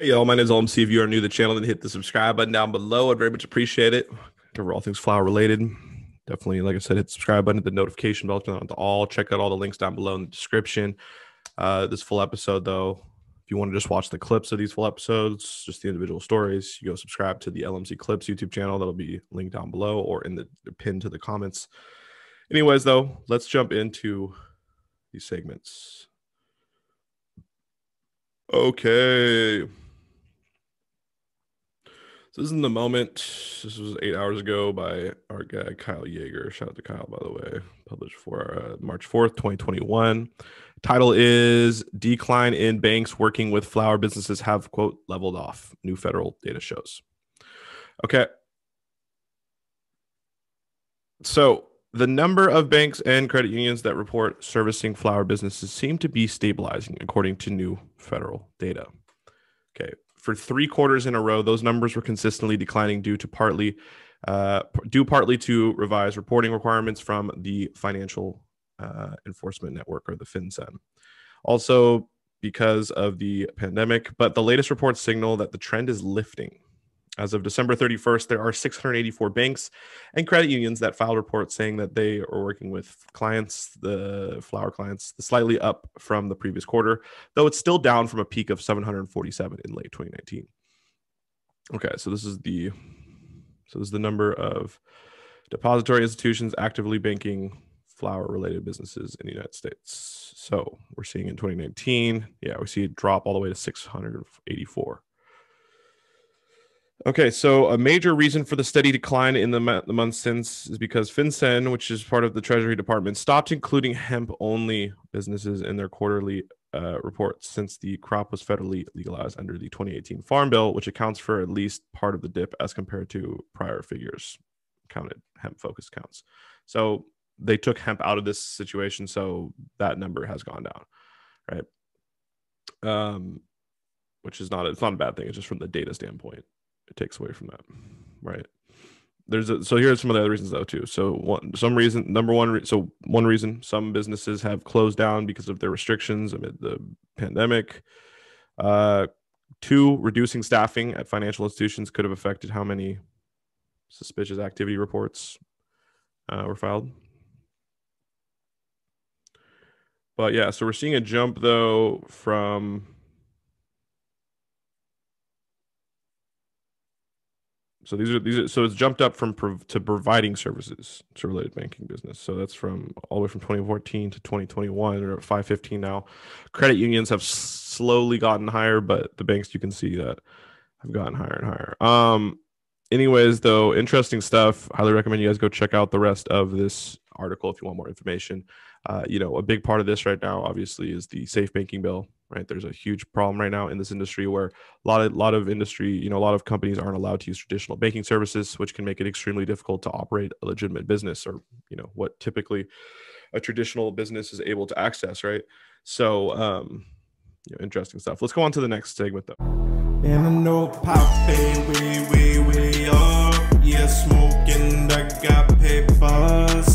Hey, y'all, my name is OMC. If you are new to the channel, then hit the subscribe button down below. I'd very much appreciate it. Cover all things flower related. Definitely, like I said, hit the subscribe button, the notification bell, turn on to all. Check out all the links down below in the description. Uh, this full episode, though, if you want to just watch the clips of these full episodes, just the individual stories, you go subscribe to the LMC Clips YouTube channel. That'll be linked down below or in the, the pin to the comments. Anyways, though, let's jump into these segments. Okay. So this is in the moment. This was eight hours ago by our guy Kyle Jaeger. Shout out to Kyle, by the way. Published for uh, March fourth, twenty twenty one. Title is "Decline in Banks Working with Flower Businesses Have quote leveled off." New federal data shows. Okay. So the number of banks and credit unions that report servicing flower businesses seem to be stabilizing, according to new federal data. Okay, for three quarters in a row, those numbers were consistently declining due to partly uh, due partly to revised reporting requirements from the Financial uh, Enforcement Network or the FinCEN. Also, because of the pandemic, but the latest reports signal that the trend is lifting. As of December 31st, there are 684 banks and credit unions that filed reports saying that they are working with clients, the flower clients, slightly up from the previous quarter, though it's still down from a peak of 747 in late 2019. Okay, so this is the so this is the number of depository institutions actively banking flower related businesses in the United States. So we're seeing in 2019, yeah, we see it drop all the way to 684. Okay, so a major reason for the steady decline in the, the months since is because FinCEN, which is part of the Treasury Department, stopped including hemp only businesses in their quarterly uh, reports since the crop was federally legalized under the 2018 Farm Bill, which accounts for at least part of the dip as compared to prior figures counted hemp focused counts. So they took hemp out of this situation, so that number has gone down, right? Um, which is not it's not a bad thing. It's just from the data standpoint it takes away from that, right? There's a, so here's some of the other reasons though too. So one some reason number one so one reason some businesses have closed down because of their restrictions amid the pandemic. Uh, two, reducing staffing at financial institutions could have affected how many suspicious activity reports uh, were filed. But yeah, so we're seeing a jump though from So these are these are so it's jumped up from prov- to providing services to related banking business. So that's from all the way from 2014 to 2021. They're 515 now. Credit unions have slowly gotten higher, but the banks you can see that have gotten higher and higher. Um, anyways, though, interesting stuff. Highly recommend you guys go check out the rest of this article if you want more information. Uh, you know, a big part of this right now, obviously, is the safe banking bill right? There's a huge problem right now in this industry where a lot of lot of industry you know a lot of companies aren't allowed to use traditional banking services which can make it extremely difficult to operate a legitimate business or you know what typically a traditional business is able to access right? So um you know, interesting stuff. Let's go on to the next segment though. And way way way way up yeah smoking that got paper